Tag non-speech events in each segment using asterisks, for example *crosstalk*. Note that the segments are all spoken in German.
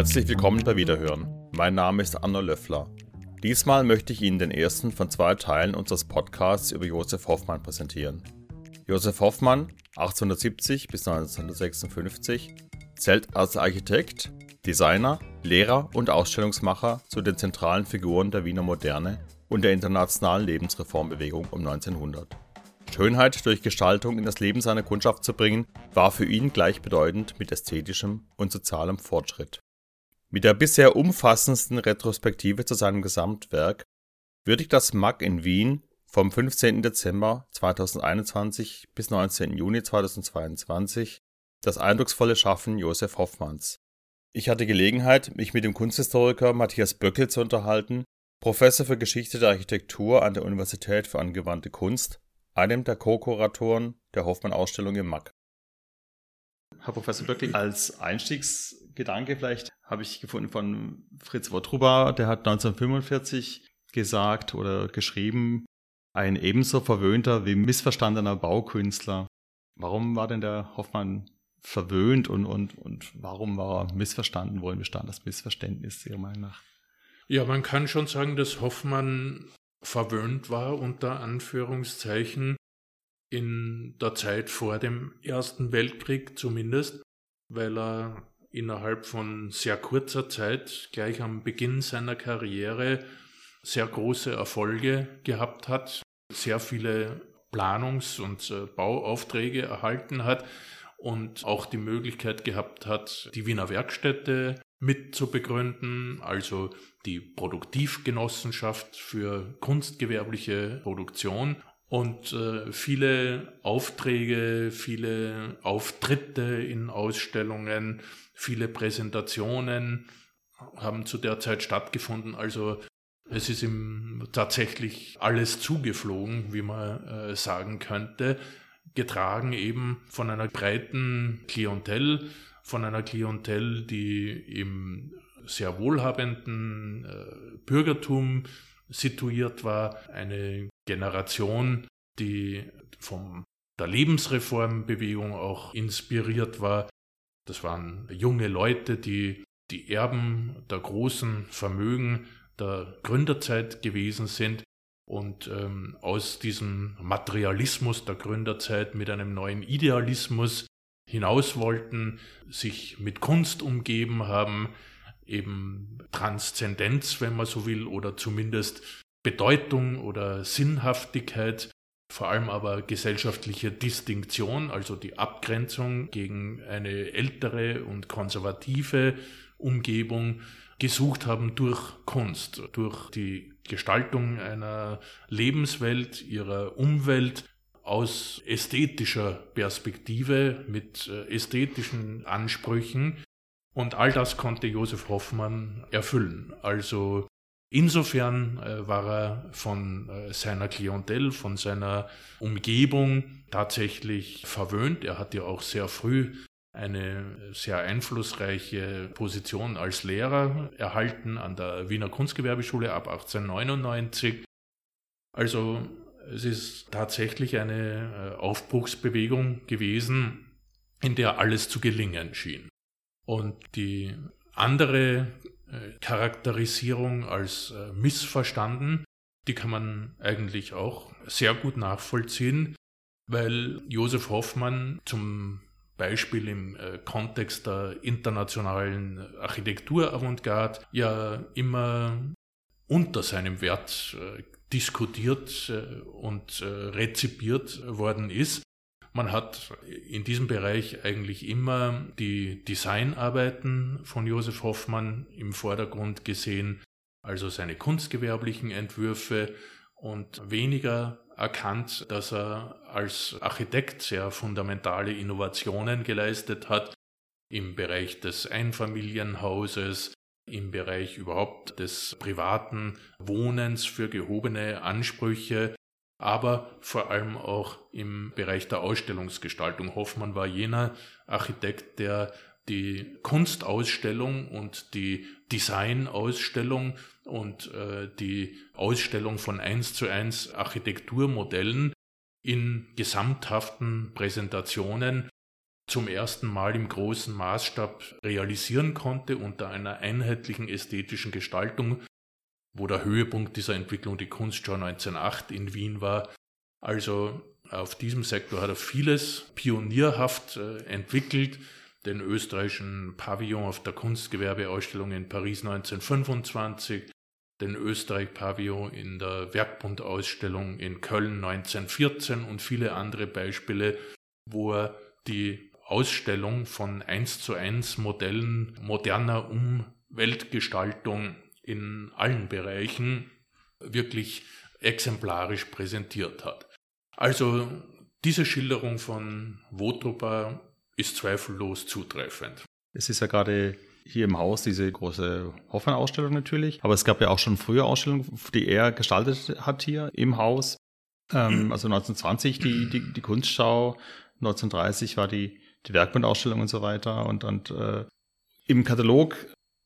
Herzlich willkommen bei Wiederhören. Mein Name ist Anna Löffler. Diesmal möchte ich Ihnen den ersten von zwei Teilen unseres Podcasts über Josef Hoffmann präsentieren. Josef Hoffmann, 1870 bis 1956, zählt als Architekt, Designer, Lehrer und Ausstellungsmacher zu den zentralen Figuren der Wiener Moderne und der internationalen Lebensreformbewegung um 1900. Schönheit durch Gestaltung in das Leben seiner Kundschaft zu bringen, war für ihn gleichbedeutend mit ästhetischem und sozialem Fortschritt. Mit der bisher umfassendsten Retrospektive zu seinem Gesamtwerk würdigt das MAG in Wien vom 15. Dezember 2021 bis 19. Juni 2022 das eindrucksvolle Schaffen Josef Hoffmanns. Ich hatte Gelegenheit, mich mit dem Kunsthistoriker Matthias Böckel zu unterhalten, Professor für Geschichte der Architektur an der Universität für angewandte Kunst, einem der Co-Kuratoren der Hoffmann-Ausstellung im MAG. Herr Professor Böckel, als Einstiegsgedanke vielleicht habe ich gefunden von Fritz Wottruba, der hat 1945 gesagt oder geschrieben, ein ebenso verwöhnter wie missverstandener Baukünstler. Warum war denn der Hoffmann verwöhnt und, und, und warum war er missverstanden? Worin bestand das Missverständnis Ihrer Meinung nach? Ja, man kann schon sagen, dass Hoffmann verwöhnt war, unter Anführungszeichen, in der Zeit vor dem Ersten Weltkrieg zumindest, weil er innerhalb von sehr kurzer Zeit, gleich am Beginn seiner Karriere, sehr große Erfolge gehabt hat, sehr viele Planungs- und äh, Bauaufträge erhalten hat und auch die Möglichkeit gehabt hat, die Wiener Werkstätte mit zu begründen, also die Produktivgenossenschaft für kunstgewerbliche Produktion und äh, viele Aufträge, viele Auftritte in Ausstellungen, viele Präsentationen haben zu der Zeit stattgefunden. Also es ist ihm tatsächlich alles zugeflogen, wie man äh, sagen könnte, getragen eben von einer breiten Klientel, von einer Klientel, die im sehr wohlhabenden äh, Bürgertum situiert war, eine Generation, die von der Lebensreformbewegung auch inspiriert war. Das waren junge Leute, die die Erben der großen Vermögen der Gründerzeit gewesen sind und ähm, aus diesem Materialismus der Gründerzeit mit einem neuen Idealismus hinaus wollten, sich mit Kunst umgeben haben, eben Transzendenz, wenn man so will, oder zumindest Bedeutung oder Sinnhaftigkeit, vor allem aber gesellschaftliche Distinktion, also die Abgrenzung gegen eine ältere und konservative Umgebung gesucht haben durch Kunst, durch die Gestaltung einer Lebenswelt, ihrer Umwelt aus ästhetischer Perspektive, mit äh, ästhetischen Ansprüchen. Und all das konnte Josef Hoffmann erfüllen. Also insofern äh, war er von äh, seiner Klientel, von seiner Umgebung tatsächlich verwöhnt. Er hat ja auch sehr früh eine sehr einflussreiche Position als Lehrer erhalten an der Wiener Kunstgewerbeschule ab 1899. Also es ist tatsächlich eine äh, Aufbruchsbewegung gewesen, in der alles zu gelingen schien. Und die andere Charakterisierung als äh, missverstanden, die kann man eigentlich auch sehr gut nachvollziehen, weil Josef Hoffmann zum Beispiel im äh, Kontext der internationalen Architekturavantgarde ja immer unter seinem Wert äh, diskutiert äh, und rezipiert worden ist. Man hat in diesem Bereich eigentlich immer die Designarbeiten von Josef Hoffmann im Vordergrund gesehen, also seine kunstgewerblichen Entwürfe und weniger erkannt, dass er als Architekt sehr fundamentale Innovationen geleistet hat im Bereich des Einfamilienhauses, im Bereich überhaupt des privaten Wohnens für gehobene Ansprüche, aber vor allem auch im Bereich der Ausstellungsgestaltung. Hoffmann war jener Architekt, der die Kunstausstellung und die Designausstellung und äh, die Ausstellung von 1 zu 1 Architekturmodellen in gesamthaften Präsentationen zum ersten Mal im großen Maßstab realisieren konnte unter einer einheitlichen ästhetischen Gestaltung, wo der Höhepunkt dieser Entwicklung die Kunstschau 1908 in Wien war. Also auf diesem Sektor hat er vieles pionierhaft äh, entwickelt, den österreichischen Pavillon auf der Kunstgewerbeausstellung in Paris 1925, den Österreich-Pavillon in der Werkbundausstellung in Köln 1914 und viele andere Beispiele, wo er die Ausstellung von 1 zu 1 Modellen moderner Umweltgestaltung in allen Bereichen wirklich exemplarisch präsentiert hat. Also diese Schilderung von Wotrupa ist zweifellos zutreffend. Es ist ja gerade hier im Haus diese große Hoffmann-Ausstellung natürlich, aber es gab ja auch schon frühe Ausstellungen, die er gestaltet hat hier im Haus. Ähm, also 1920 die, die, die Kunstschau, 1930 war die, die Werkbandausstellung und so weiter. Und, und äh, im Katalog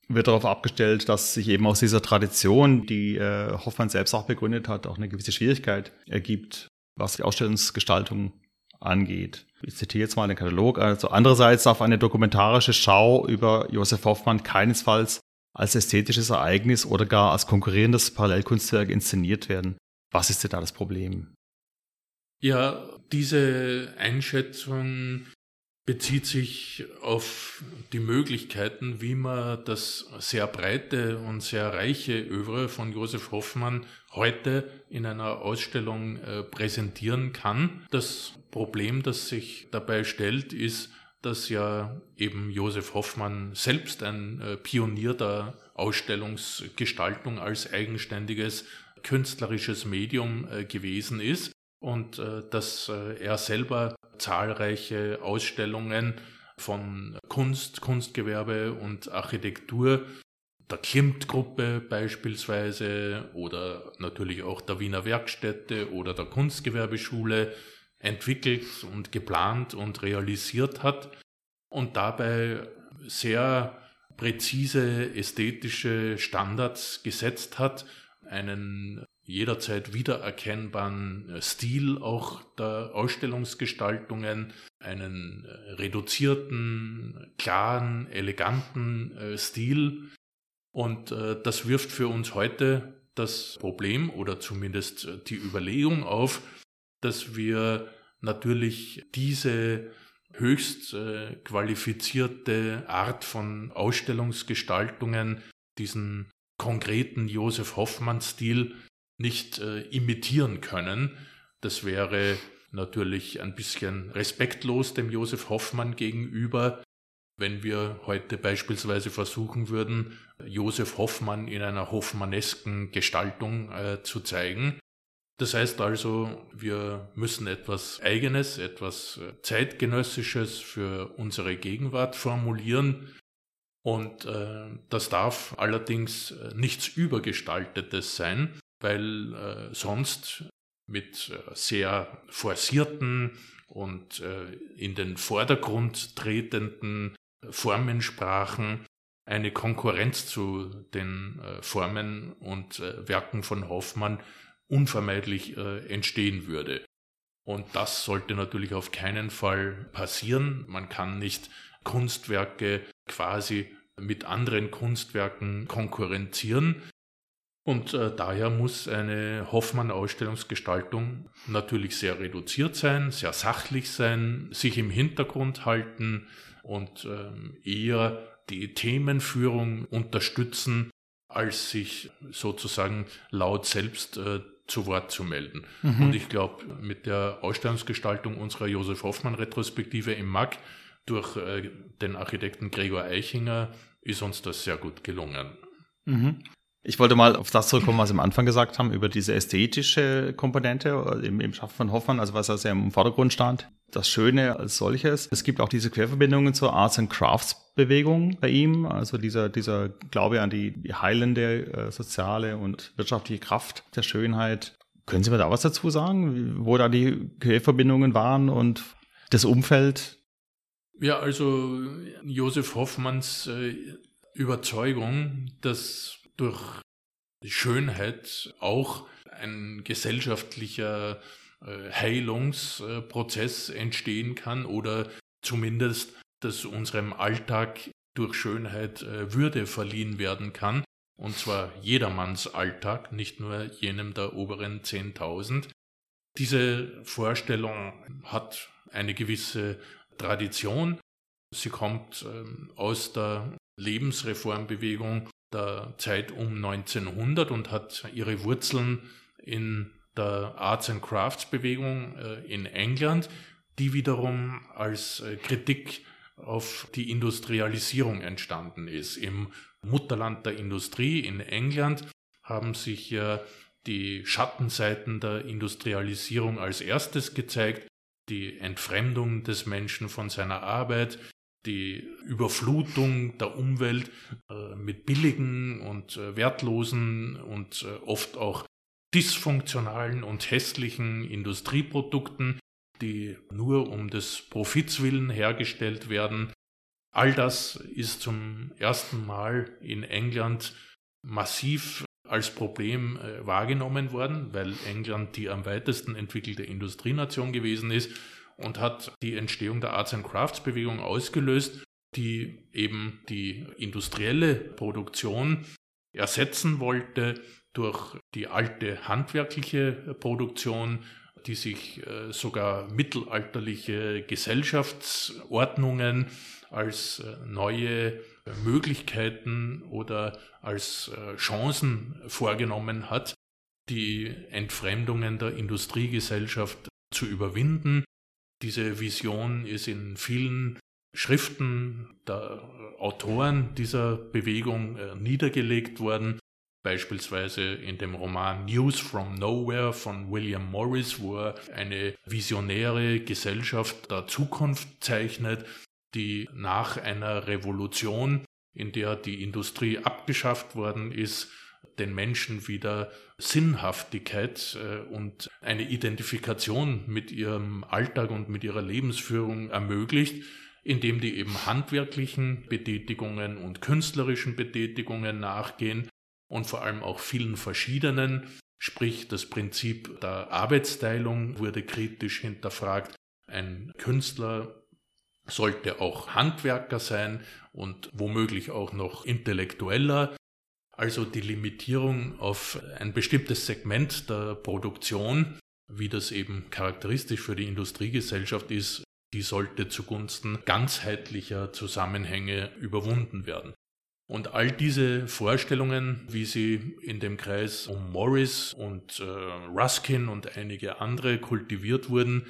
wird darauf abgestellt, dass sich eben aus dieser Tradition, die äh, Hoffmann selbst auch begründet hat, auch eine gewisse Schwierigkeit ergibt, was die Ausstellungsgestaltung angeht. Ich zitiere jetzt mal den Katalog. Also andererseits darf eine dokumentarische Schau über Josef Hoffmann keinesfalls als ästhetisches Ereignis oder gar als konkurrierendes Parallelkunstwerk inszeniert werden. Was ist denn da das Problem? Ja, diese Einschätzung bezieht sich auf die Möglichkeiten, wie man das sehr breite und sehr reiche Övre von Josef Hoffmann heute in einer Ausstellung äh, präsentieren kann. Das Problem, das sich dabei stellt, ist, dass ja eben Josef Hoffmann selbst ein äh, Pionier der Ausstellungsgestaltung als eigenständiges künstlerisches Medium äh, gewesen ist und dass er selber zahlreiche Ausstellungen von Kunst, Kunstgewerbe und Architektur der Klimt-Gruppe beispielsweise oder natürlich auch der Wiener Werkstätte oder der Kunstgewerbeschule entwickelt und geplant und realisiert hat und dabei sehr präzise ästhetische Standards gesetzt hat, einen jederzeit wiedererkennbaren äh, Stil auch der Ausstellungsgestaltungen, einen äh, reduzierten, klaren, eleganten äh, Stil. Und das wirft für uns heute das Problem oder zumindest die Überlegung auf, dass wir natürlich diese höchst qualifizierte Art von Ausstellungsgestaltungen, diesen konkreten Josef Hoffmann-Stil nicht äh, imitieren können. Das wäre natürlich ein bisschen respektlos dem Josef Hoffmann gegenüber, wenn wir heute beispielsweise versuchen würden, Josef Hoffmann in einer hoffmannesken Gestaltung äh, zu zeigen. Das heißt also, wir müssen etwas Eigenes, etwas äh, Zeitgenössisches für unsere Gegenwart formulieren. Und äh, das darf allerdings äh, nichts Übergestaltetes sein weil äh, sonst mit äh, sehr forcierten und äh, in den Vordergrund tretenden Formensprachen eine Konkurrenz zu den äh, Formen und äh, Werken von Hoffmann unvermeidlich äh, entstehen würde. Und das sollte natürlich auf keinen Fall passieren. Man kann nicht Kunstwerke quasi mit anderen Kunstwerken konkurrenzieren. Und äh, daher muss eine Hoffmann-Ausstellungsgestaltung natürlich sehr reduziert sein, sehr sachlich sein, sich im Hintergrund halten und ähm, eher die Themenführung unterstützen, als sich sozusagen laut selbst äh, zu Wort zu melden. Mhm. Und ich glaube, mit der Ausstellungsgestaltung unserer Josef Hoffmann-Retrospektive im MAG durch äh, den Architekten Gregor Eichinger ist uns das sehr gut gelungen. Mhm. Ich wollte mal auf das zurückkommen, was wir am Anfang gesagt haben, über diese ästhetische Komponente im, im Schaffen von Hoffmann, also was da sehr im Vordergrund stand. Das Schöne als solches. Es gibt auch diese Querverbindungen zur Arts and Crafts Bewegung bei ihm, also dieser, dieser Glaube an die, die heilende äh, soziale und wirtschaftliche Kraft der Schönheit. Können Sie mir da was dazu sagen, wo da die Querverbindungen waren und das Umfeld? Ja, also Josef Hoffmanns äh, Überzeugung, dass durch die Schönheit auch ein gesellschaftlicher äh, Heilungsprozess entstehen kann oder zumindest, dass unserem Alltag durch Schönheit äh, Würde verliehen werden kann, und zwar jedermanns Alltag, nicht nur jenem der oberen 10.000. Diese Vorstellung hat eine gewisse Tradition. Sie kommt ähm, aus der Lebensreformbewegung der Zeit um 1900 und hat ihre Wurzeln in der Arts and Crafts Bewegung äh, in England, die wiederum als äh, Kritik auf die Industrialisierung entstanden ist. Im Mutterland der Industrie in England haben sich ja die Schattenseiten der Industrialisierung als erstes gezeigt, die Entfremdung des Menschen von seiner Arbeit, die Überflutung der Umwelt äh, mit billigen und äh, wertlosen und äh, oft auch dysfunktionalen und hässlichen Industrieprodukten, die nur um des Profits willen hergestellt werden. All das ist zum ersten Mal in England massiv als Problem wahrgenommen worden, weil England die am weitesten entwickelte Industrienation gewesen ist und hat die Entstehung der Arts and Crafts Bewegung ausgelöst, die eben die industrielle Produktion ersetzen wollte durch die alte handwerkliche Produktion, die sich äh, sogar mittelalterliche Gesellschaftsordnungen als äh, neue Möglichkeiten oder als äh, Chancen vorgenommen hat, die Entfremdungen der Industriegesellschaft zu überwinden. Diese Vision ist in vielen Schriften der Autoren dieser Bewegung niedergelegt worden. Beispielsweise in dem Roman News from Nowhere von William Morris, wo er eine visionäre Gesellschaft der Zukunft zeichnet, die nach einer Revolution, in der die Industrie abgeschafft worden ist, den Menschen wieder Sinnhaftigkeit äh, und eine Identifikation mit ihrem Alltag und mit ihrer Lebensführung ermöglicht, indem die eben handwerklichen Betätigungen und künstlerischen Betätigungen nachgehen und vor allem auch vielen verschiedenen. Sprich, das Prinzip der Arbeitsteilung wurde kritisch hinterfragt. Ein Künstler sollte auch Handwerker sein und womöglich auch noch intellektueller. Also die Limitierung auf ein bestimmtes Segment der Produktion, wie das eben charakteristisch für die Industriegesellschaft ist, die sollte zugunsten ganzheitlicher Zusammenhänge überwunden werden. Und all diese Vorstellungen, wie sie in dem Kreis um Morris und äh, Ruskin und einige andere kultiviert wurden,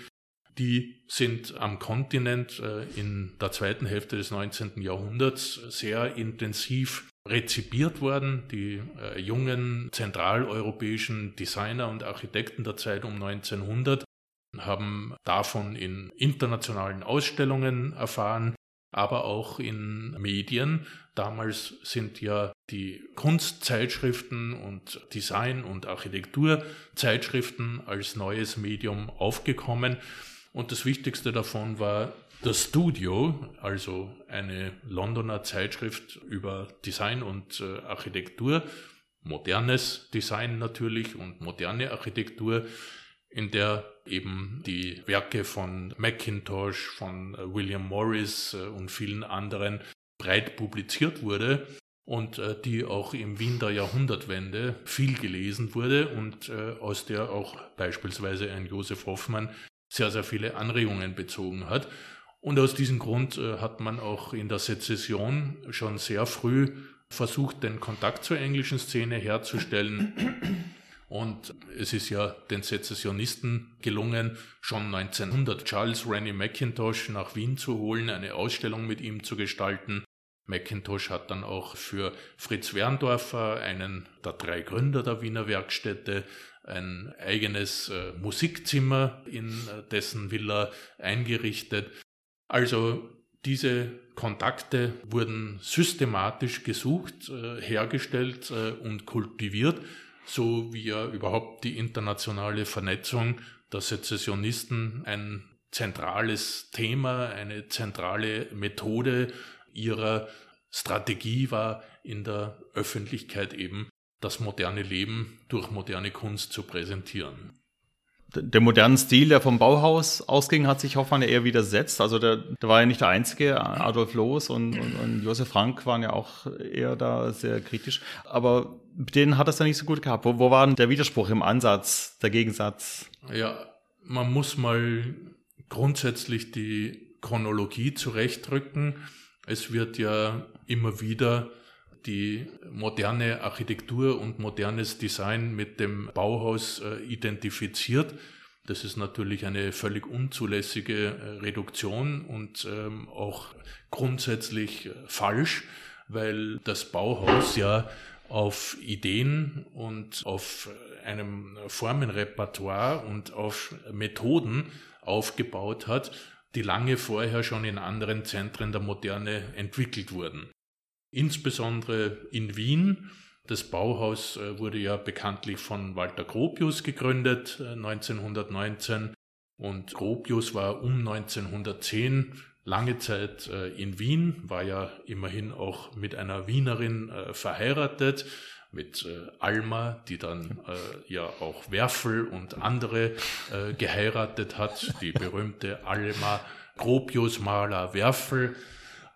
die sind am Kontinent äh, in der zweiten Hälfte des 19. Jahrhunderts sehr intensiv rezipiert worden. Die äh, jungen zentraleuropäischen Designer und Architekten der Zeit um 1900 haben davon in internationalen Ausstellungen erfahren, aber auch in Medien. Damals sind ja die Kunstzeitschriften und Design- und Architekturzeitschriften als neues Medium aufgekommen. Und das Wichtigste davon war das Studio, also eine Londoner Zeitschrift über Design und äh, Architektur, modernes Design natürlich und moderne Architektur, in der eben die Werke von Macintosh, von äh, William Morris äh, und vielen anderen breit publiziert wurde und äh, die auch im Wien der Jahrhundertwende viel gelesen wurde und aus der auch beispielsweise ein Josef Hoffmann sehr, sehr viele Anregungen bezogen hat. Und aus diesem Grund hat man auch in der Sezession schon sehr früh versucht, den Kontakt zur englischen Szene herzustellen. Und es ist ja den Sezessionisten gelungen, schon 1900 Charles Rennie Mackintosh nach Wien zu holen, eine Ausstellung mit ihm zu gestalten. Mackintosh hat dann auch für Fritz Werndorfer, einen der drei Gründer der Wiener Werkstätte, ein eigenes äh, Musikzimmer in äh, dessen Villa eingerichtet. Also diese Kontakte wurden systematisch gesucht, äh, hergestellt äh, und kultiviert so wie ja überhaupt die internationale Vernetzung der Sezessionisten ein zentrales Thema, eine zentrale Methode ihrer Strategie war, in der Öffentlichkeit eben das moderne Leben durch moderne Kunst zu präsentieren. Der modernen Stil, der vom Bauhaus ausging, hat sich Hoffmann ja eher widersetzt. Also der, der war ja nicht der Einzige. Adolf Loos und, und, und Josef Frank waren ja auch eher da sehr kritisch. Aber denen hat es ja nicht so gut gehabt. Wo, wo war denn der Widerspruch im Ansatz, der Gegensatz? Ja, man muss mal grundsätzlich die Chronologie zurechtrücken. Es wird ja immer wieder die moderne Architektur und modernes Design mit dem Bauhaus äh, identifiziert. Das ist natürlich eine völlig unzulässige äh, Reduktion und ähm, auch grundsätzlich äh, falsch, weil das Bauhaus ja auf Ideen und auf einem Formenrepertoire und auf Methoden aufgebaut hat, die lange vorher schon in anderen Zentren der Moderne entwickelt wurden insbesondere in Wien. Das Bauhaus äh, wurde ja bekanntlich von Walter Gropius gegründet 1919 äh, und Gropius war um 1910 lange Zeit äh, in Wien, war ja immerhin auch mit einer Wienerin verheiratet, mit Alma, die dann ja auch Werfel und andere geheiratet hat, die berühmte Alma Gropius Maler Werfel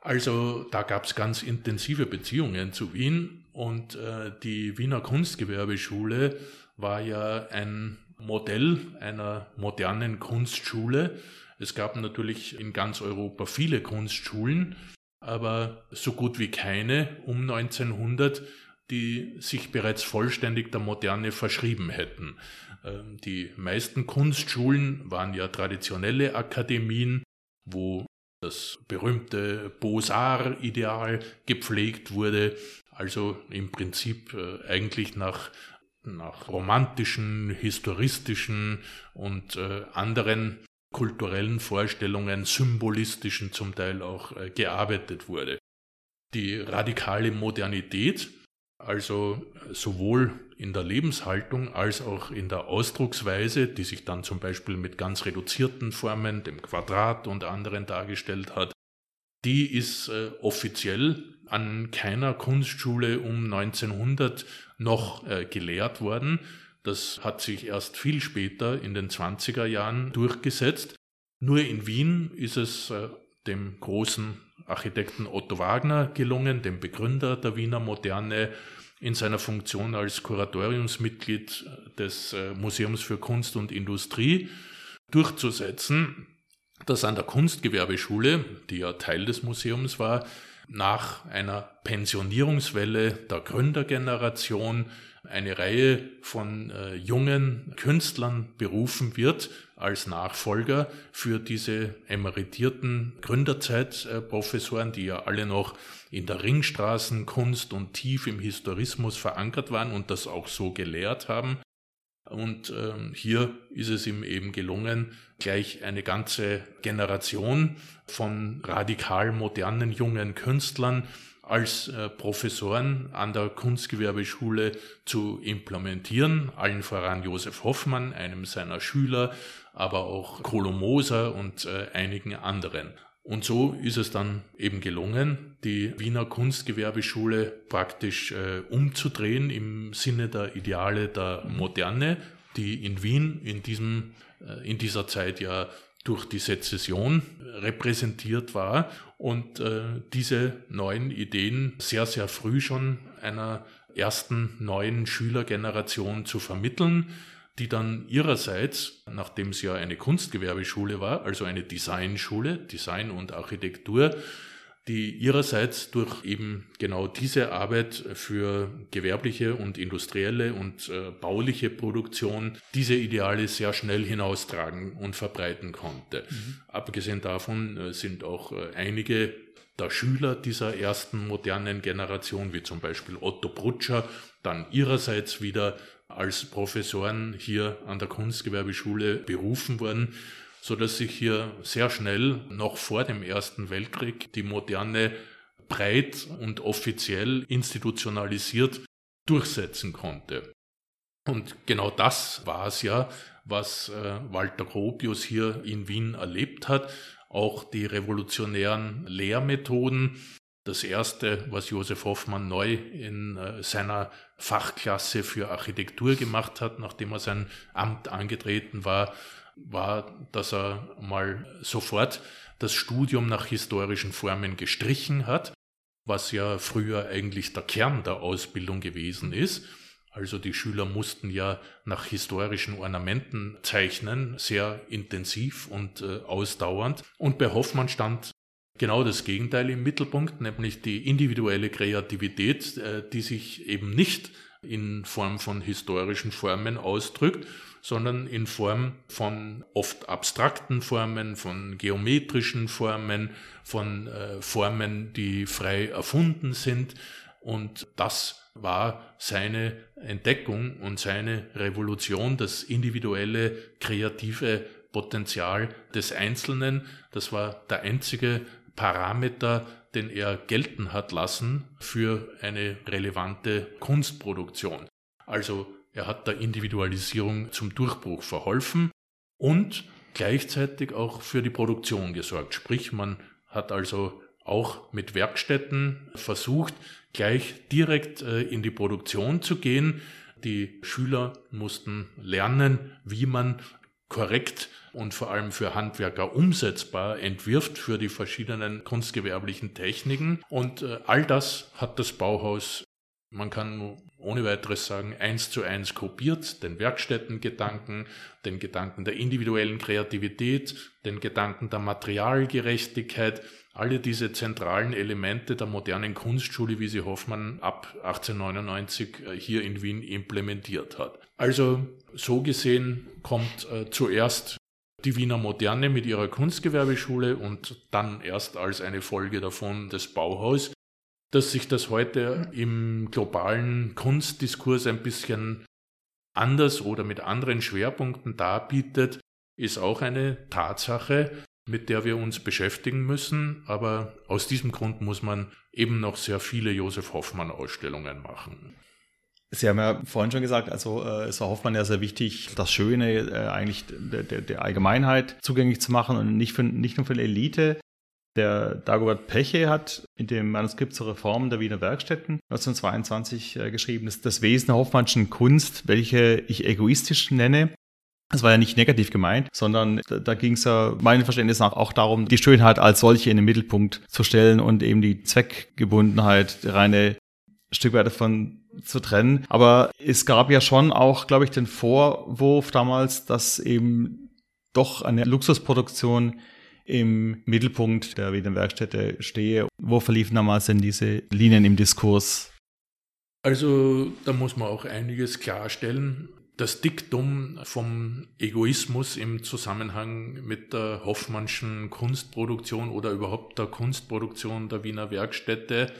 also da gab es ganz intensive Beziehungen zu Wien und äh, die Wiener Kunstgewerbeschule war ja ein Modell einer modernen Kunstschule. Es gab natürlich in ganz Europa viele Kunstschulen, aber so gut wie keine um 1900, die sich bereits vollständig der Moderne verschrieben hätten. Ähm, die meisten Kunstschulen waren ja traditionelle Akademien, wo das berühmte Beaux-Arts-Ideal gepflegt wurde, also im Prinzip äh, eigentlich nach, nach romantischen, historistischen und äh, anderen kulturellen Vorstellungen, symbolistischen zum Teil auch äh, gearbeitet wurde. Die radikale Modernität, also sowohl in der Lebenshaltung als auch in der Ausdrucksweise, die sich dann zum Beispiel mit ganz reduzierten Formen, dem Quadrat und anderen dargestellt hat, die ist äh, offiziell an keiner Kunstschule um 1900 noch äh, gelehrt worden. Das hat sich erst viel später in den 20er Jahren durchgesetzt. Nur in Wien ist es äh, dem großen Architekten Otto Wagner gelungen, dem Begründer der Wiener Moderne, in seiner Funktion als Kuratoriumsmitglied des äh, Museums für Kunst und Industrie durchzusetzen, dass an der Kunstgewerbeschule, die ja Teil des Museums war, nach einer Pensionierungswelle der Gründergeneration eine Reihe von äh, jungen Künstlern berufen wird als Nachfolger für diese emeritierten Gründerzeitprofessoren, die ja alle noch in der Ringstraßenkunst und tief im Historismus verankert waren und das auch so gelehrt haben. Und ähm, hier ist es ihm eben gelungen, gleich eine ganze Generation von radikal modernen jungen Künstlern als äh, Professoren an der Kunstgewerbeschule zu implementieren, allen voran Josef Hoffmann, einem seiner Schüler, aber auch Kolo Moser und äh, einigen anderen. Und so ist es dann eben gelungen, die Wiener Kunstgewerbeschule praktisch äh, umzudrehen im Sinne der Ideale der Moderne, die in Wien in, diesem, äh, in dieser Zeit ja durch die Sezession repräsentiert war und äh, diese neuen Ideen sehr, sehr früh schon einer ersten neuen Schülergeneration zu vermitteln, die dann ihrerseits, nachdem es ja eine Kunstgewerbeschule war, also eine Designschule, Design und Architektur, die ihrerseits durch eben genau diese Arbeit für gewerbliche und industrielle und äh, bauliche Produktion diese Ideale sehr schnell hinaustragen und verbreiten konnte. Mhm. Abgesehen davon äh, sind auch äh, einige der Schüler dieser ersten modernen Generation, wie zum Beispiel Otto Brutscher, dann ihrerseits wieder als Professoren hier an der Kunstgewerbeschule berufen worden so dass sich hier sehr schnell noch vor dem Ersten Weltkrieg die Moderne breit und offiziell institutionalisiert durchsetzen konnte. Und genau das war es ja, was äh, Walter Gropius hier in Wien erlebt hat. Auch die revolutionären Lehrmethoden, das erste, was Josef Hoffmann neu in äh, seiner Fachklasse für Architektur gemacht hat, nachdem er sein Amt angetreten war, war, dass er mal sofort das Studium nach historischen Formen gestrichen hat, was ja früher eigentlich der Kern der Ausbildung gewesen ist. Also die Schüler mussten ja nach historischen Ornamenten zeichnen, sehr intensiv und äh, ausdauernd. Und bei Hoffmann stand genau das Gegenteil im Mittelpunkt, nämlich die individuelle Kreativität, äh, die sich eben nicht in Form von historischen Formen ausdrückt, sondern in Form von oft abstrakten Formen, von geometrischen Formen, von äh, Formen, die frei erfunden sind. Und das war seine Entdeckung und seine Revolution, das individuelle, kreative Potenzial des Einzelnen. Das war der einzige Parameter, den er gelten hat lassen für eine relevante Kunstproduktion. Also er hat der Individualisierung zum Durchbruch verholfen und gleichzeitig auch für die Produktion gesorgt. Sprich, man hat also auch mit Werkstätten versucht, gleich direkt äh, in die Produktion zu gehen. Die Schüler mussten lernen, wie man korrekt und vor allem für Handwerker umsetzbar entwirft für die verschiedenen kunstgewerblichen Techniken. Und äh, all das hat das Bauhaus, man kann ohne weiteres sagen, eins zu eins kopiert, den Werkstättengedanken, den Gedanken der individuellen Kreativität, den Gedanken der Materialgerechtigkeit, alle diese zentralen Elemente der modernen Kunstschule, wie sie Hoffmann ab 1899 äh, hier in Wien implementiert hat. Also so gesehen kommt äh, zuerst die Wiener Moderne mit ihrer Kunstgewerbeschule und dann erst als eine Folge davon das Bauhaus. Dass sich das heute im globalen Kunstdiskurs ein bisschen anders oder mit anderen Schwerpunkten darbietet, ist auch eine Tatsache, mit der wir uns beschäftigen müssen. Aber aus diesem Grund muss man eben noch sehr viele Josef Hoffmann-Ausstellungen machen. Sie haben ja vorhin schon gesagt, also äh, es war Hoffmann ja sehr wichtig, das Schöne äh, eigentlich der, der, der, Allgemeinheit zugänglich zu machen und nicht, für, nicht nur für die Elite. Der Dagobert Peche hat in dem Manuskript zur Reform der Wiener Werkstätten 1922 äh, geschrieben, dass das Wesen der Hoffmannschen Kunst, welche ich egoistisch nenne, das war ja nicht negativ gemeint, sondern da, da ging es ja meinem Verständnis nach auch darum, die Schönheit als solche in den Mittelpunkt zu stellen und eben die Zweckgebundenheit, die reine Stück weit davon zu trennen. Aber es gab ja schon auch, glaube ich, den Vorwurf damals, dass eben doch eine Luxusproduktion im Mittelpunkt der Wiener Werkstätte stehe. Wo verliefen damals diese Linien im Diskurs? Also da muss man auch einiges klarstellen. Das Diktum vom Egoismus im Zusammenhang mit der Hoffmannschen Kunstproduktion oder überhaupt der Kunstproduktion der Wiener Werkstätte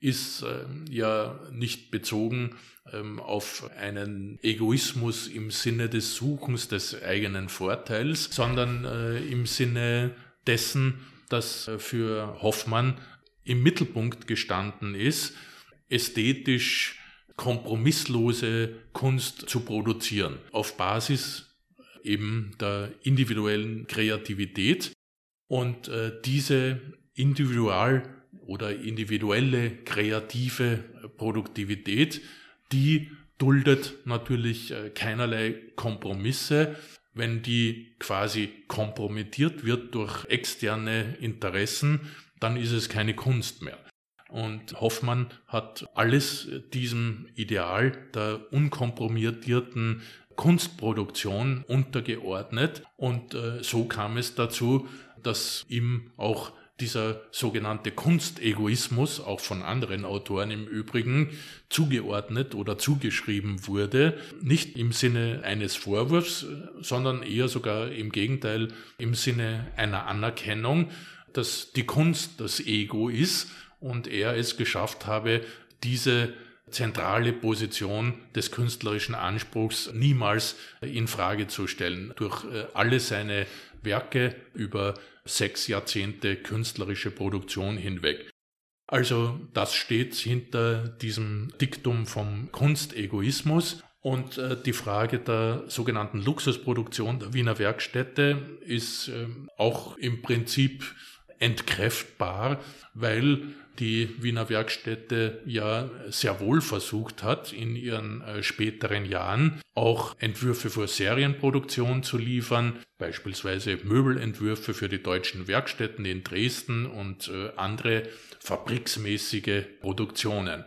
ist äh, ja nicht bezogen ähm, auf einen Egoismus im Sinne des Suchens des eigenen Vorteils, sondern äh, im Sinne dessen, dass äh, für Hoffmann im Mittelpunkt gestanden ist, ästhetisch kompromisslose Kunst zu produzieren, auf Basis eben der individuellen Kreativität. Und äh, diese individual oder individuelle kreative Produktivität, die duldet natürlich äh, keinerlei Kompromisse. Wenn die quasi kompromittiert wird durch externe Interessen, dann ist es keine Kunst mehr. Und Hoffmann hat alles diesem Ideal der unkompromittierten Kunstproduktion untergeordnet. Und äh, so kam es dazu, dass ihm auch dieser sogenannte Kunstegoismus, auch von anderen Autoren im Übrigen, zugeordnet oder zugeschrieben wurde, nicht im Sinne eines Vorwurfs, sondern eher sogar im Gegenteil im Sinne einer Anerkennung, dass die Kunst das Ego ist und er es geschafft habe, diese zentrale Position des künstlerischen Anspruchs niemals in Frage zu stellen. Durch äh, alle seine Werke über sechs Jahrzehnte künstlerische Produktion hinweg. Also das steht hinter diesem Diktum vom Kunstegoismus und äh, die Frage der sogenannten Luxusproduktion der Wiener Werkstätte ist äh, auch im Prinzip entkräftbar, weil die Wiener Werkstätte ja sehr wohl versucht hat, in ihren äh, späteren Jahren auch Entwürfe für Serienproduktion zu liefern, beispielsweise Möbelentwürfe für die deutschen Werkstätten in Dresden und äh, andere fabriksmäßige Produktionen.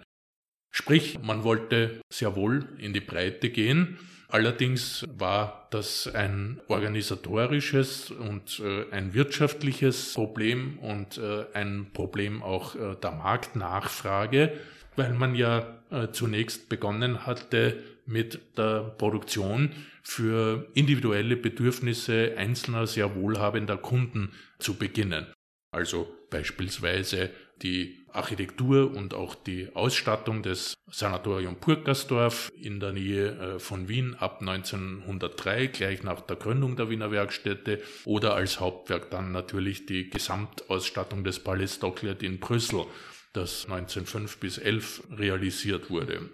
Sprich, man wollte sehr wohl in die Breite gehen Allerdings war das ein organisatorisches und äh, ein wirtschaftliches Problem und äh, ein Problem auch äh, der Marktnachfrage, weil man ja äh, zunächst begonnen hatte mit der Produktion für individuelle Bedürfnisse einzelner sehr wohlhabender Kunden zu beginnen. Also beispielsweise die Architektur und auch die Ausstattung des Sanatorium Purkersdorf in der Nähe äh, von Wien ab 1903, gleich nach der Gründung der Wiener Werkstätte, oder als Hauptwerk dann natürlich die Gesamtausstattung des Palais Stocklet in Brüssel, das 1905 bis 11 realisiert wurde.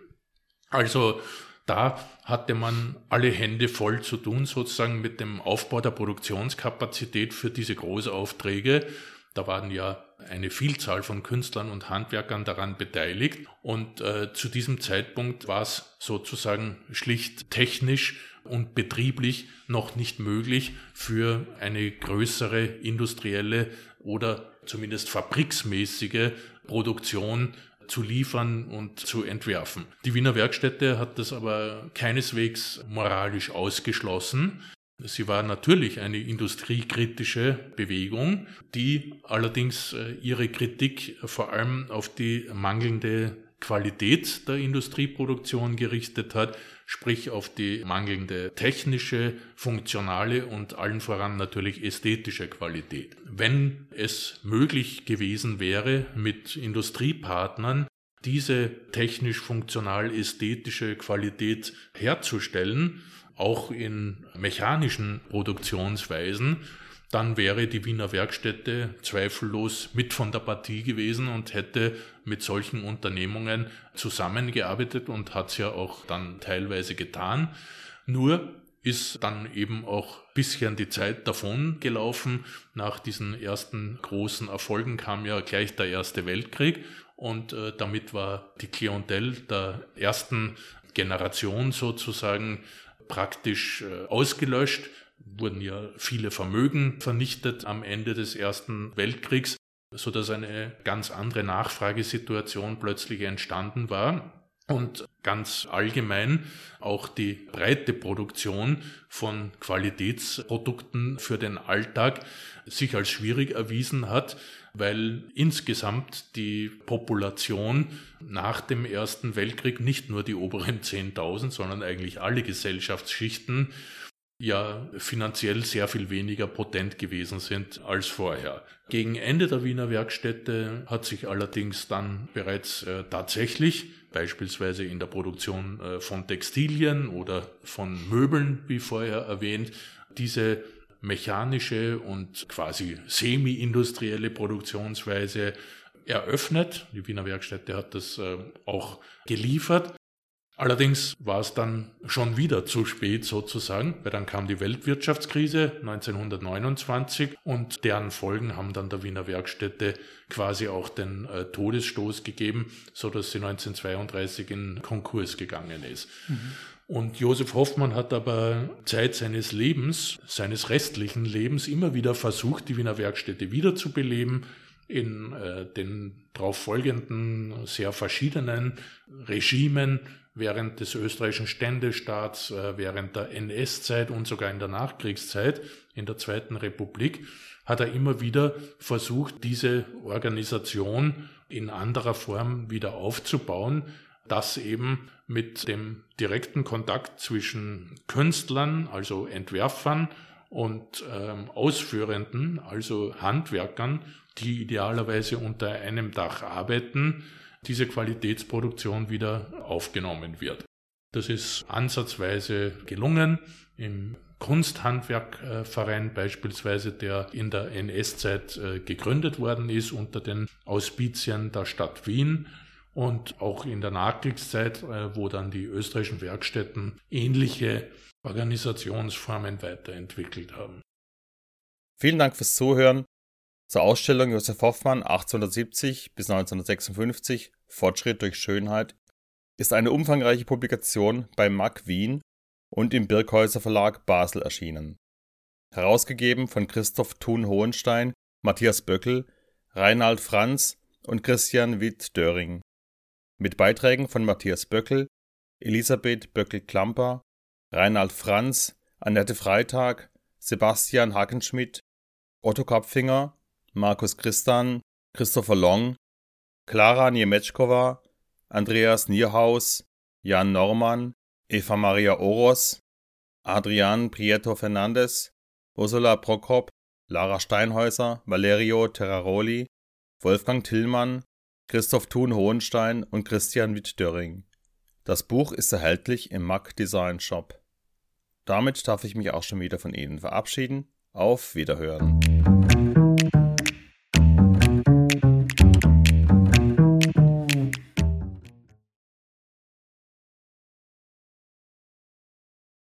Also da hatte man alle Hände voll zu tun, sozusagen mit dem Aufbau der Produktionskapazität für diese Großaufträge. Da waren ja eine Vielzahl von Künstlern und Handwerkern daran beteiligt. Und äh, zu diesem Zeitpunkt war es sozusagen schlicht technisch und betrieblich noch nicht möglich für eine größere industrielle oder zumindest fabriksmäßige Produktion zu liefern und zu entwerfen. Die Wiener Werkstätte hat das aber keineswegs moralisch ausgeschlossen. Sie war natürlich eine industriekritische Bewegung, die allerdings äh, ihre Kritik vor allem auf die mangelnde Qualität der Industrieproduktion gerichtet hat, sprich auf die mangelnde technische, funktionale und allen voran natürlich ästhetische Qualität. Wenn es möglich gewesen wäre, mit Industriepartnern diese technisch funktional ästhetische Qualität herzustellen, auch in mechanischen Produktionsweisen, dann wäre die Wiener Werkstätte zweifellos mit von der Partie gewesen und hätte mit solchen Unternehmungen zusammengearbeitet und hat es ja auch dann teilweise getan. Nur ist dann eben auch bisschen die Zeit davon gelaufen. Nach diesen ersten großen Erfolgen kam ja gleich der Erste Weltkrieg und äh, damit war die Klientel der ersten Generation sozusagen praktisch äh, ausgelöscht, wurden ja viele Vermögen vernichtet am Ende des Ersten Weltkriegs, so dass eine ganz andere Nachfragesituation plötzlich entstanden war. Und ganz allgemein auch die breite Produktion von Qualitätsprodukten für den Alltag sich als schwierig erwiesen hat, weil insgesamt die Population nach dem Ersten Weltkrieg nicht nur die oberen *laughs* 10.000, sondern eigentlich alle Gesellschaftsschichten ja finanziell sehr viel weniger potent gewesen sind als vorher. Gegen Ende der Wiener Werkstätte hat sich allerdings dann bereits äh, tatsächlich beispielsweise in der Produktion äh, von Textilien oder von Möbeln, wie vorher erwähnt, diese mechanische und quasi semi-industrielle Produktionsweise eröffnet. Die Wiener Werkstätte hat das äh, auch geliefert. Allerdings war es dann schon wieder zu spät sozusagen, weil dann kam die Weltwirtschaftskrise 1929 und deren Folgen haben dann der Wiener Werkstätte quasi auch den äh, Todesstoß gegeben, so dass sie 1932 in Konkurs gegangen ist. Mhm. Und Josef Hoffmann hat aber Zeit seines Lebens, seines restlichen Lebens immer wieder versucht, die Wiener Werkstätte wiederzubeleben in äh, den darauf folgenden sehr verschiedenen Regimen während des österreichischen Ständestaats, äh, während der NS-Zeit und sogar in der Nachkriegszeit, in der Zweiten Republik, hat er immer wieder versucht, diese Organisation in anderer Form wieder aufzubauen, das eben mit dem direkten Kontakt zwischen Künstlern, also Entwerfern und ähm, Ausführenden, also Handwerkern, die idealerweise unter einem Dach arbeiten, diese Qualitätsproduktion wieder aufgenommen wird. Das ist ansatzweise gelungen. Im Kunsthandwerkverein beispielsweise, der in der NS-Zeit äh, gegründet worden ist unter den Auspizien der Stadt Wien, und auch in der Nachkriegszeit, äh, wo dann die österreichischen Werkstätten ähnliche Organisationsformen weiterentwickelt haben. Vielen Dank fürs Zuhören. Zur Ausstellung Josef Hoffmann 1870 bis 1956 Fortschritt durch Schönheit ist eine umfangreiche Publikation bei MAC Wien und im Birkhäuser Verlag Basel erschienen. Herausgegeben von Christoph Thun-Hohenstein, Matthias Böckel, Reinhard Franz und Christian Witt-Döring. Mit Beiträgen von Matthias Böckel, Elisabeth Böckel-Klamper, Reinhard Franz, Annette Freitag, Sebastian Hackenschmidt, Otto Kapfinger, Markus Christan, Christopher Long, Klara Niemetschkova, Andreas Nierhaus, Jan Normann, Eva Maria Oros, Adrian Prieto Fernandes, Ursula Prokop, Lara Steinhäuser, Valerio Terraroli, Wolfgang Tillmann, Christoph Thun-Hohenstein und Christian Witt-Döring. Das Buch ist erhältlich im Mac Design Shop. Damit darf ich mich auch schon wieder von Ihnen verabschieden. Auf Wiederhören.